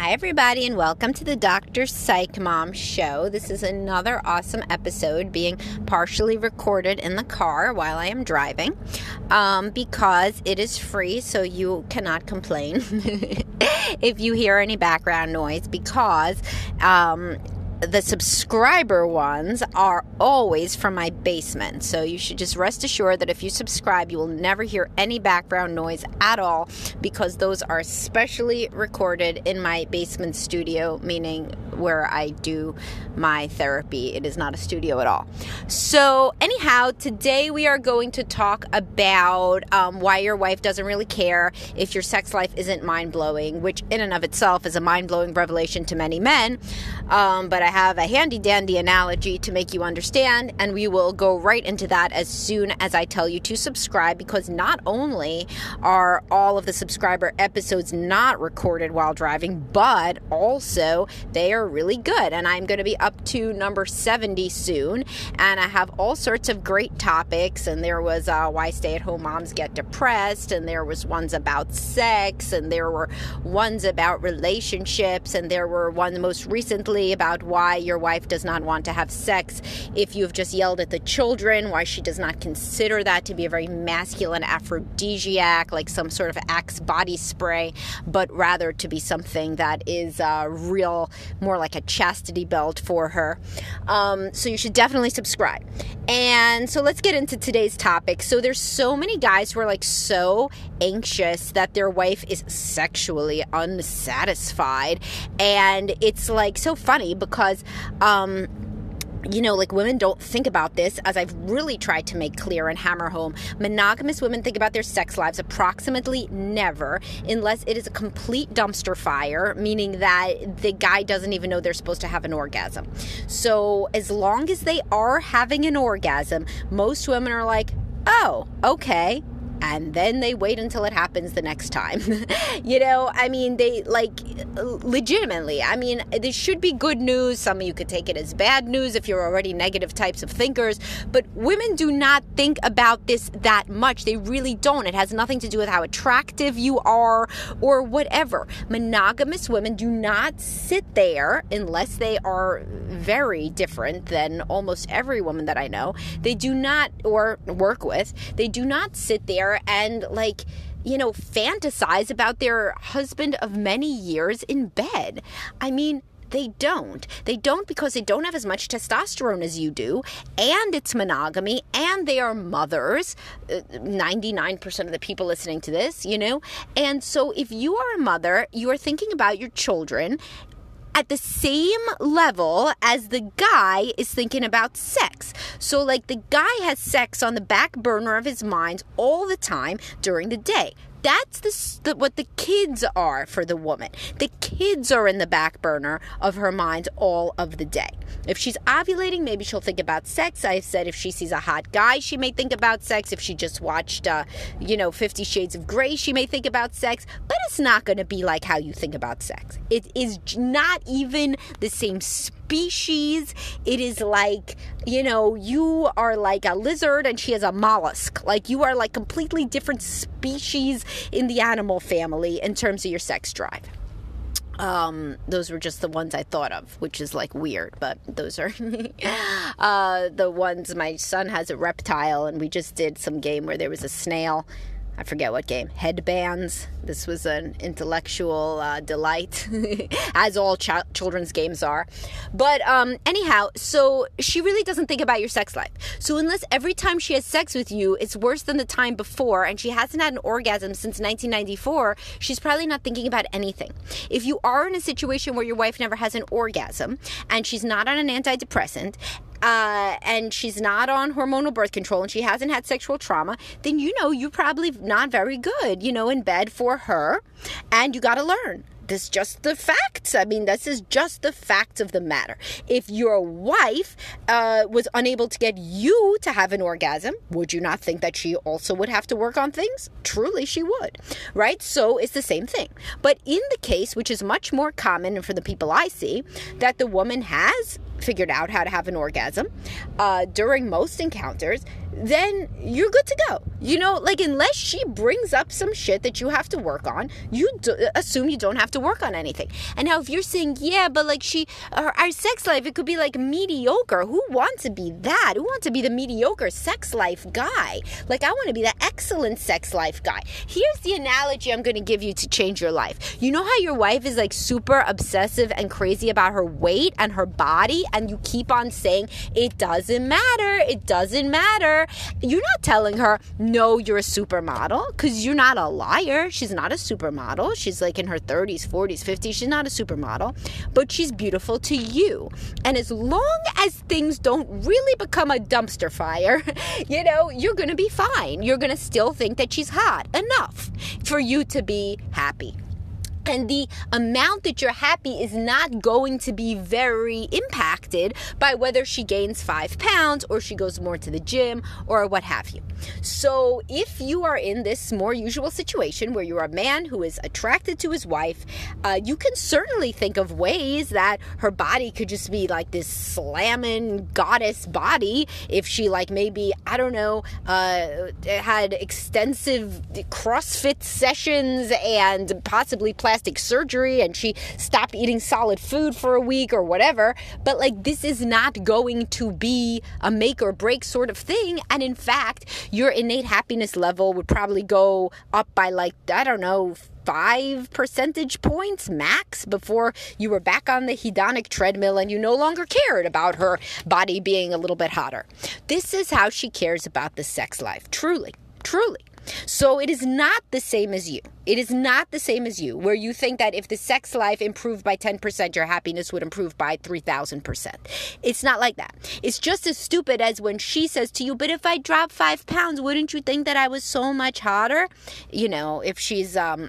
Hi, everybody, and welcome to the Dr. Psych Mom Show. This is another awesome episode being partially recorded in the car while I am driving um, because it is free, so you cannot complain if you hear any background noise because um, the subscriber ones are always from my basement. So you should just rest assured that if you subscribe, you will never hear any background noise at all because those are specially recorded in my basement studio, meaning where I do my therapy. It is not a studio at all. So, anyhow, today we are going to talk about um, why your wife doesn't really care if your sex life isn't mind blowing, which in and of itself is a mind blowing revelation to many men. Um, but I have a handy dandy analogy to make you understand, and we will go right into that as soon as I tell you to subscribe because not only are all of the subscriber episodes not recorded while driving, but also they are really good. And I'm going to be up to number 70 soon, and I have all sorts of great topics. And there was uh, why stay at home moms get depressed, and there was ones about sex, and there were ones about relationships, and there were one most recently about why why your wife does not want to have sex if you've just yelled at the children, why she does not consider that to be a very masculine aphrodisiac, like some sort of Axe body spray, but rather to be something that is uh, real, more like a chastity belt for her. Um, so you should definitely subscribe. And so let's get into today's topic. So there's so many guys who are like so anxious that their wife is sexually unsatisfied. And it's like so funny because because um, you know, like women don't think about this, as I've really tried to make clear and hammer home. Monogamous women think about their sex lives approximately never, unless it is a complete dumpster fire, meaning that the guy doesn't even know they're supposed to have an orgasm. So, as long as they are having an orgasm, most women are like, oh, okay, and then they wait until it happens the next time. you know, I mean, they like legitimately. I mean, this should be good news. Some of you could take it as bad news if you're already negative types of thinkers, but women do not think about this that much. They really don't. It has nothing to do with how attractive you are or whatever. Monogamous women do not sit there unless they are very different than almost every woman that I know. They do not, or work with, they do not sit there and like you know, fantasize about their husband of many years in bed. I mean, they don't. They don't because they don't have as much testosterone as you do, and it's monogamy, and they are mothers. 99% uh, of the people listening to this, you know? And so if you are a mother, you are thinking about your children, at the same level as the guy is thinking about sex. So, like, the guy has sex on the back burner of his mind all the time during the day. That's the, the, what the kids are for the woman. The kids are in the back burner of her mind all of the day. If she's ovulating, maybe she'll think about sex. I said if she sees a hot guy, she may think about sex. If she just watched, uh, you know, Fifty Shades of Grey, she may think about sex. But it's not going to be like how you think about sex. It is not even the same species. It is like, you know, you are like a lizard and she is a mollusk. Like you are like completely different species in the animal family in terms of your sex drive. Um, those were just the ones I thought of, which is like weird, but those are uh, the ones. My son has a reptile, and we just did some game where there was a snail I forget what game, headbands. This was an intellectual uh, delight, as all ch- children's games are. But um, anyhow, so she really doesn't think about your sex life. So unless every time she has sex with you, it's worse than the time before, and she hasn't had an orgasm since 1994, she's probably not thinking about anything. If you are in a situation where your wife never has an orgasm and she's not on an antidepressant uh, and she's not on hormonal birth control and she hasn't had sexual trauma, then you know you're probably not very good, you know, in bed for her, and you got to learn this is just the facts. I mean, this is just the facts of the matter. If your wife uh, was unable to get you to have an orgasm, would you not think that she also would have to work on things? Truly, she would, right? So it's the same thing. But in the case, which is much more common, for the people I see, that the woman has figured out how to have an orgasm uh, during most encounters, then you're good to go. You know, like unless she brings up some shit that you have to work on, you do, assume you don't have to work on anything. And now if you're saying, yeah, but like she, her, our sex life, it could be like mediocre. Who wants to be that? Who wants to be the mediocre sex life guy? Like I want to be the excellent sex life guy. Here's the analogy I'm going to give you to change your life. You know how your wife is like super obsessive and crazy about her weight and her body, and you keep on saying it doesn't matter, it doesn't matter you're not telling her, no, you're a supermodel, because you're not a liar. She's not a supermodel. She's like in her 30s, 40s, 50s. She's not a supermodel, but she's beautiful to you. And as long as things don't really become a dumpster fire, you know, you're going to be fine. You're going to still think that she's hot enough for you to be happy and the amount that you're happy is not going to be very impacted by whether she gains five pounds or she goes more to the gym or what have you. So, if you are in this more usual situation where you're a man who is attracted to his wife, uh, you can certainly think of ways that her body could just be like this slamming goddess body if she, like, maybe, I don't know, uh, had extensive CrossFit sessions and possibly plastic plastic surgery and she stopped eating solid food for a week or whatever. But like, this is not going to be a make or break sort of thing. And in fact, your innate happiness level would probably go up by like, I don't know, five percentage points max before you were back on the hedonic treadmill and you no longer cared about her body being a little bit hotter. This is how she cares about the sex life. Truly, truly. So it is not the same as you. It is not the same as you, where you think that if the sex life improved by 10%, your happiness would improve by 3,000%. It's not like that. It's just as stupid as when she says to you, But if I drop five pounds, wouldn't you think that I was so much hotter? You know, if she's, um,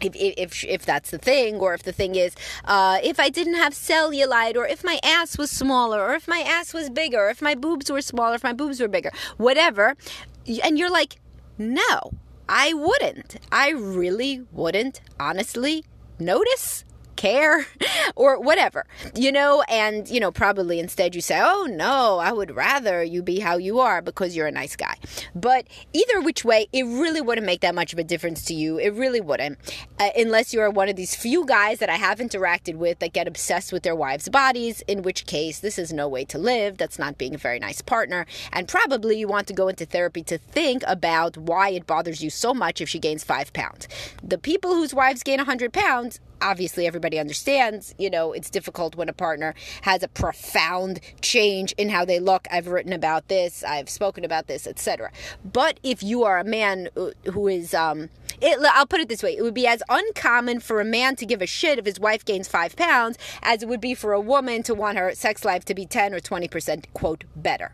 if, if, if that's the thing, or if the thing is, uh, if I didn't have cellulite, or if my ass was smaller, or if my ass was bigger, if my boobs were smaller, if my boobs were bigger, whatever, and you're like, no, I wouldn't. I really wouldn't, honestly, notice care or whatever, you know, and, you know, probably instead you say, oh no, I would rather you be how you are because you're a nice guy. But either which way, it really wouldn't make that much of a difference to you. It really wouldn't. Uh, unless you're one of these few guys that I have interacted with that get obsessed with their wives' bodies, in which case this is no way to live. That's not being a very nice partner. And probably you want to go into therapy to think about why it bothers you so much if she gains five pounds. The people whose wives gain 100 pounds, obviously everybody understands, you know, it's difficult when a partner has a profound change in how they look. I've written about this, I've spoken about this, etc. But if you are a man who is um it, I'll put it this way: it would be as uncommon for a man to give a shit if his wife gains five pounds as it would be for a woman to want her sex life to be ten or twenty percent quote better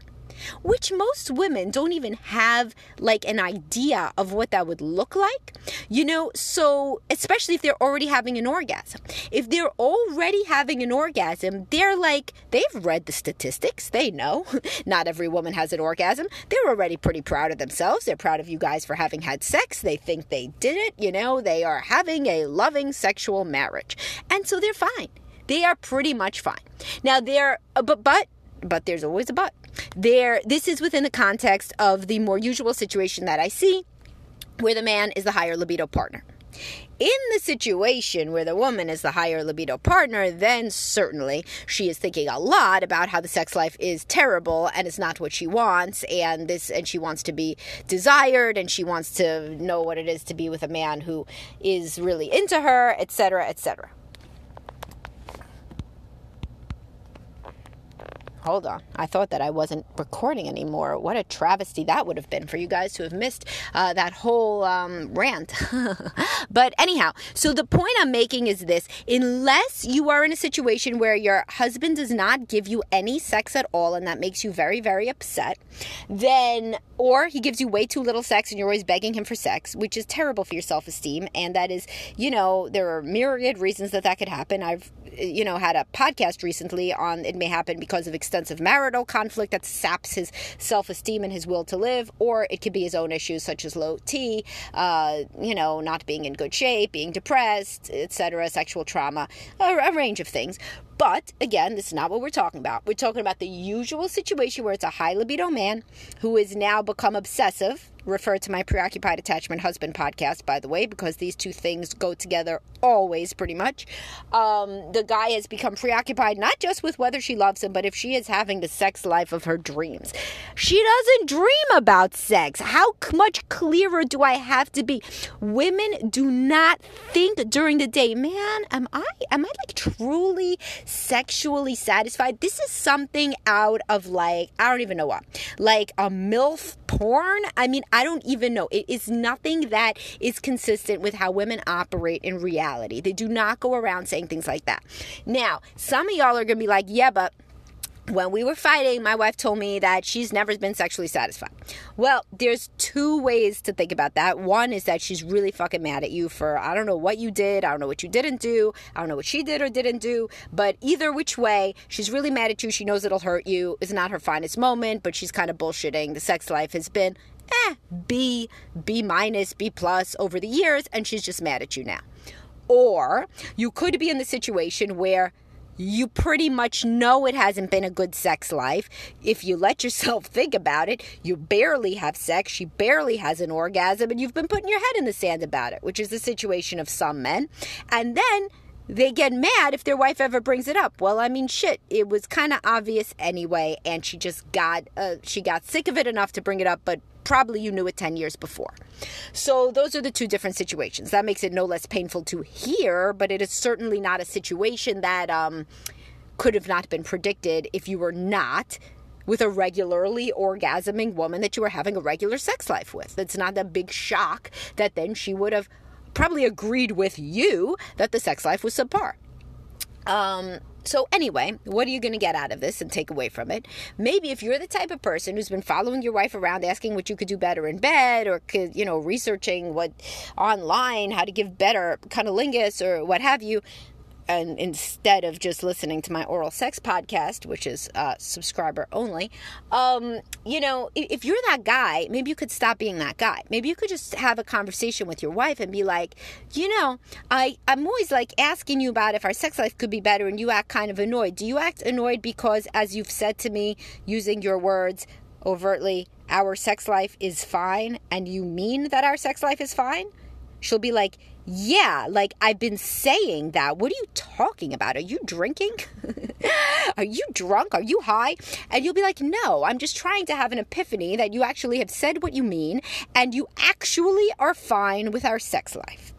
which most women don't even have like an idea of what that would look like. You know, so especially if they're already having an orgasm. If they're already having an orgasm, they're like, they've read the statistics, they know. Not every woman has an orgasm. They're already pretty proud of themselves. They're proud of you guys for having had sex. They think they did it. You know, they are having a loving sexual marriage. And so they're fine. They are pretty much fine. Now, they're, uh, but, but, but there's always a but there, this is within the context of the more usual situation that I see, where the man is the higher libido partner. In the situation where the woman is the higher libido partner, then certainly she is thinking a lot about how the sex life is terrible and it's not what she wants, and this and she wants to be desired and she wants to know what it is to be with a man who is really into her, etc., etc. hold on. I thought that I wasn't recording anymore. What a travesty that would have been for you guys to have missed uh, that whole um, rant. but anyhow, so the point I'm making is this unless you are in a situation where your husband does not give you any sex at all and that makes you very, very upset, then, or he gives you way too little sex and you're always begging him for sex, which is terrible for your self esteem. And that is, you know, there are myriad reasons that that could happen. I've, you know, had a podcast recently on it may happen because of extensive marital conflict that saps his self esteem and his will to live, or it could be his own issues such as low T, uh, you know, not being in good shape, being depressed, etc., sexual trauma, a, a range of things. But again, this is not what we're talking about. We're talking about the usual situation where it's a high libido man who has now become obsessive refer to my preoccupied attachment husband podcast, by the way, because these two things go together always pretty much. Um, the guy has become preoccupied not just with whether she loves him, but if she is having the sex life of her dreams. She doesn't dream about sex. How much clearer do I have to be? Women do not think during the day, man, am I am I like truly sexually satisfied? This is something out of like I don't even know what. Like a MILF porn? I mean, I don't even know. It is nothing that is consistent with how women operate in reality. They do not go around saying things like that. Now, some of y'all are going to be like, yeah, but when we were fighting, my wife told me that she's never been sexually satisfied. Well, there's two ways to think about that. One is that she's really fucking mad at you for I don't know what you did, I don't know what you didn't do, I don't know what she did or didn't do, but either which way, she's really mad at you. She knows it'll hurt you. It's not her finest moment, but she's kind of bullshitting. The sex life has been eh, B, B minus, B plus over the years, and she's just mad at you now. Or you could be in the situation where you pretty much know it hasn't been a good sex life. If you let yourself think about it, you barely have sex, she barely has an orgasm, and you've been putting your head in the sand about it, which is the situation of some men. And then they get mad if their wife ever brings it up. Well, I mean, shit, it was kind of obvious anyway, and she just got uh, she got sick of it enough to bring it up, but probably you knew it 10 years before. So those are the two different situations. That makes it no less painful to hear, but it is certainly not a situation that um, could have not been predicted if you were not with a regularly orgasming woman that you were having a regular sex life with. It's not a big shock that then she would have probably agreed with you that the sex life was subpar. Um, so, anyway, what are you going to get out of this and take away from it? Maybe if you're the type of person who's been following your wife around asking what you could do better in bed or, could, you know, researching what online, how to give better cunnilingus or what have you, and instead of just listening to my oral sex podcast, which is uh, subscriber only, um, you know, if, if, you're that guy, maybe you could stop being that guy. Maybe you could just have a conversation with your wife and be like, you know, I I'm always like asking you about if our sex life could be better, and you act kind of annoyed. Do you act annoyed because, as you've said to me, using your words overtly, our sex life is fine, and you mean that our sex life is fine? She'll be like yeah, like I've been saying that. What are you talking about? Are you drinking? are you drunk? Are you high? And you'll be like, no, I'm just trying to have an epiphany that you actually have said what you mean and you actually are fine with our sex life.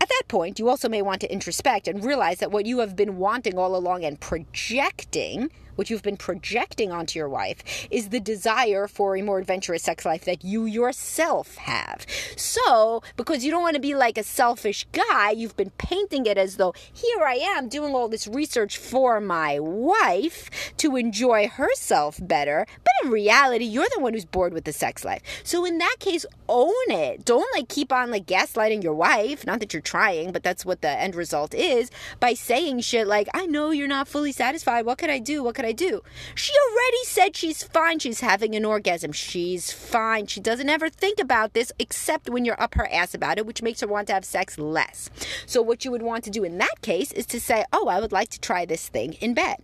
At that point, you also may want to introspect and realize that what you have been wanting all along and projecting what you've been projecting onto your wife, is the desire for a more adventurous sex life that you yourself have. So, because you don't want to be like a selfish guy, you've been painting it as though here I am doing all this research for my wife to enjoy herself better. But in reality, you're the one who's bored with the sex life. So, in that case, own it. Don't like keep on like gaslighting your wife. Not that you're trying, but that's what the end result is by saying shit like, I know you're not fully satisfied. What could I do? What could I do? She already said she's fine. She's having an orgasm. She's fine. She doesn't ever think about this except when you're up her ass about it, which makes her want to have sex less. So, what you would want to do in that case is to say, Oh, I would like to try this thing in bed.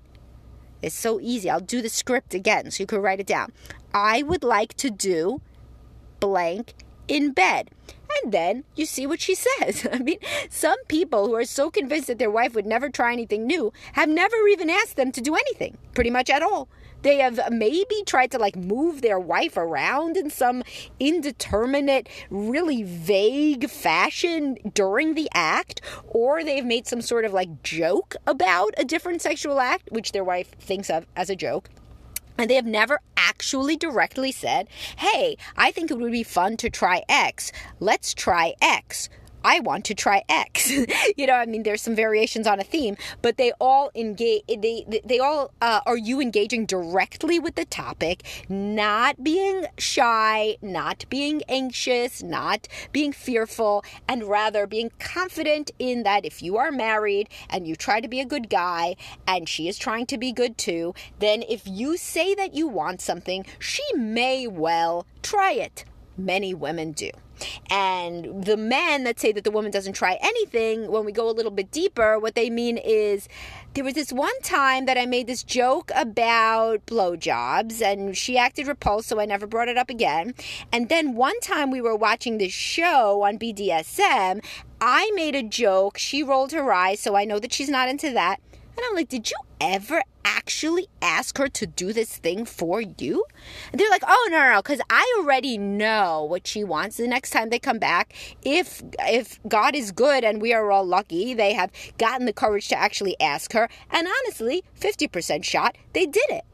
It's so easy. I'll do the script again so you can write it down. I would like to do blank in bed. And then you see what she says. I mean, some people who are so convinced that their wife would never try anything new have never even asked them to do anything, pretty much at all. They have maybe tried to like move their wife around in some indeterminate, really vague fashion during the act, or they've made some sort of like joke about a different sexual act, which their wife thinks of as a joke. And they have never actually directly said, Hey, I think it would be fun to try X. Let's try X. I want to try X. you know, I mean, there's some variations on a theme, but they all engage. They they all uh, are you engaging directly with the topic, not being shy, not being anxious, not being fearful, and rather being confident in that if you are married and you try to be a good guy and she is trying to be good too, then if you say that you want something, she may well try it. Many women do. And the men that say that the woman doesn't try anything, when we go a little bit deeper, what they mean is there was this one time that I made this joke about blowjobs, and she acted repulsed, so I never brought it up again. And then one time we were watching this show on BDSM, I made a joke. She rolled her eyes, so I know that she's not into that. And I'm like, did you ever actually ask her to do this thing for you? And they're like, oh no, no, no, because I already know what she wants. The next time they come back, if if God is good and we are all lucky, they have gotten the courage to actually ask her. And honestly, 50% shot, they did it.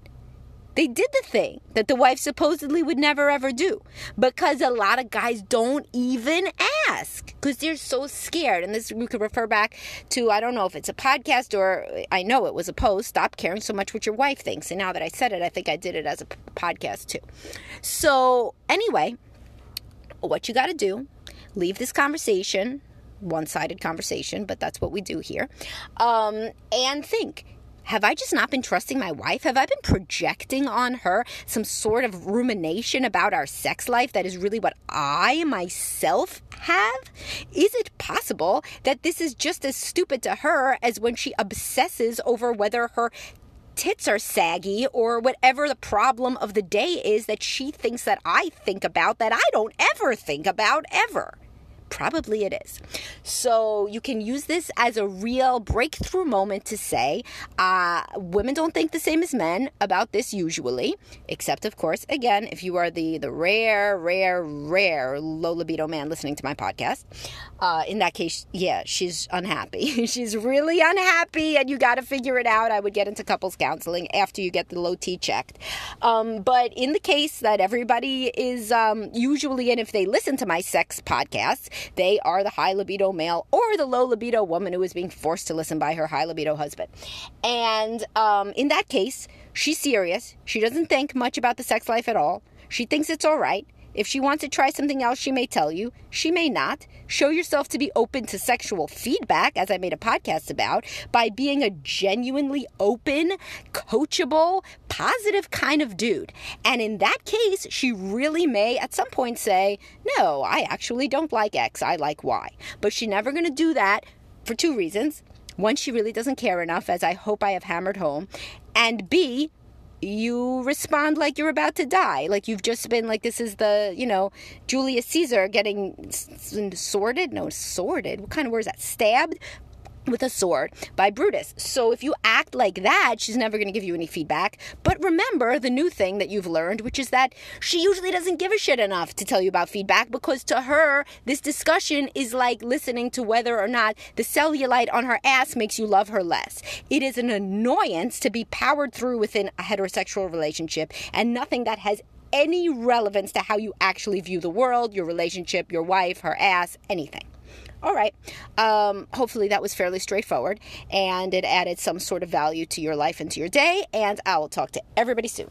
They did the thing that the wife supposedly would never ever do because a lot of guys don't even ask because they're so scared. And this we could refer back to I don't know if it's a podcast or I know it was a post. Stop caring so much what your wife thinks. And now that I said it, I think I did it as a podcast too. So anyway, what you got to do, leave this conversation one sided conversation, but that's what we do here. Um, and think have I just not been trusting my wife? Have I been projecting on her some sort of rumination about our sex life that is really what I myself have? Is it possible that this is just as stupid to her as when she obsesses over whether her tits are saggy or whatever the problem of the day is that she thinks that I think about that I don't ever think about ever? Probably it is. So you can use this as a real breakthrough moment to say, uh, women don't think the same as men about this usually, except of course, again, if you are the the rare, rare, rare low libido man listening to my podcast. Uh, in that case, yeah, she's unhappy. she's really unhappy, and you got to figure it out. I would get into couples counseling after you get the low T checked. Um, but in the case that everybody is um, usually, and if they listen to my sex podcasts, they are the high libido male or the low libido woman who is being forced to listen by her high libido husband. And um, in that case, she's serious. She doesn't think much about the sex life at all. She thinks it's all right. If she wants to try something else, she may tell you. She may not. Show yourself to be open to sexual feedback, as I made a podcast about, by being a genuinely open, coachable, positive kind of dude. And in that case, she really may at some point say, No, I actually don't like X, I like Y. But she's never going to do that for two reasons. One, she really doesn't care enough, as I hope I have hammered home. And B, you respond like you're about to die. Like you've just been like this is the, you know, Julius Caesar getting sworded? No, sworded. What kind of word is that? Stabbed with a sword by Brutus. So if you act like that, she's never going to give you any feedback. But remember the new thing that you've learned, which is that she usually doesn't give a shit enough to tell you about feedback because to her, this discussion is like listening to whether or not the cellulite on her ass makes you love her less. It is an annoyance to be powered through within a heterosexual relationship and nothing that has any relevance to how you actually view the world, your relationship, your wife, her ass, anything. All right. Um, hopefully that was fairly straightforward and it added some sort of value to your life and to your day. And I will talk to everybody soon.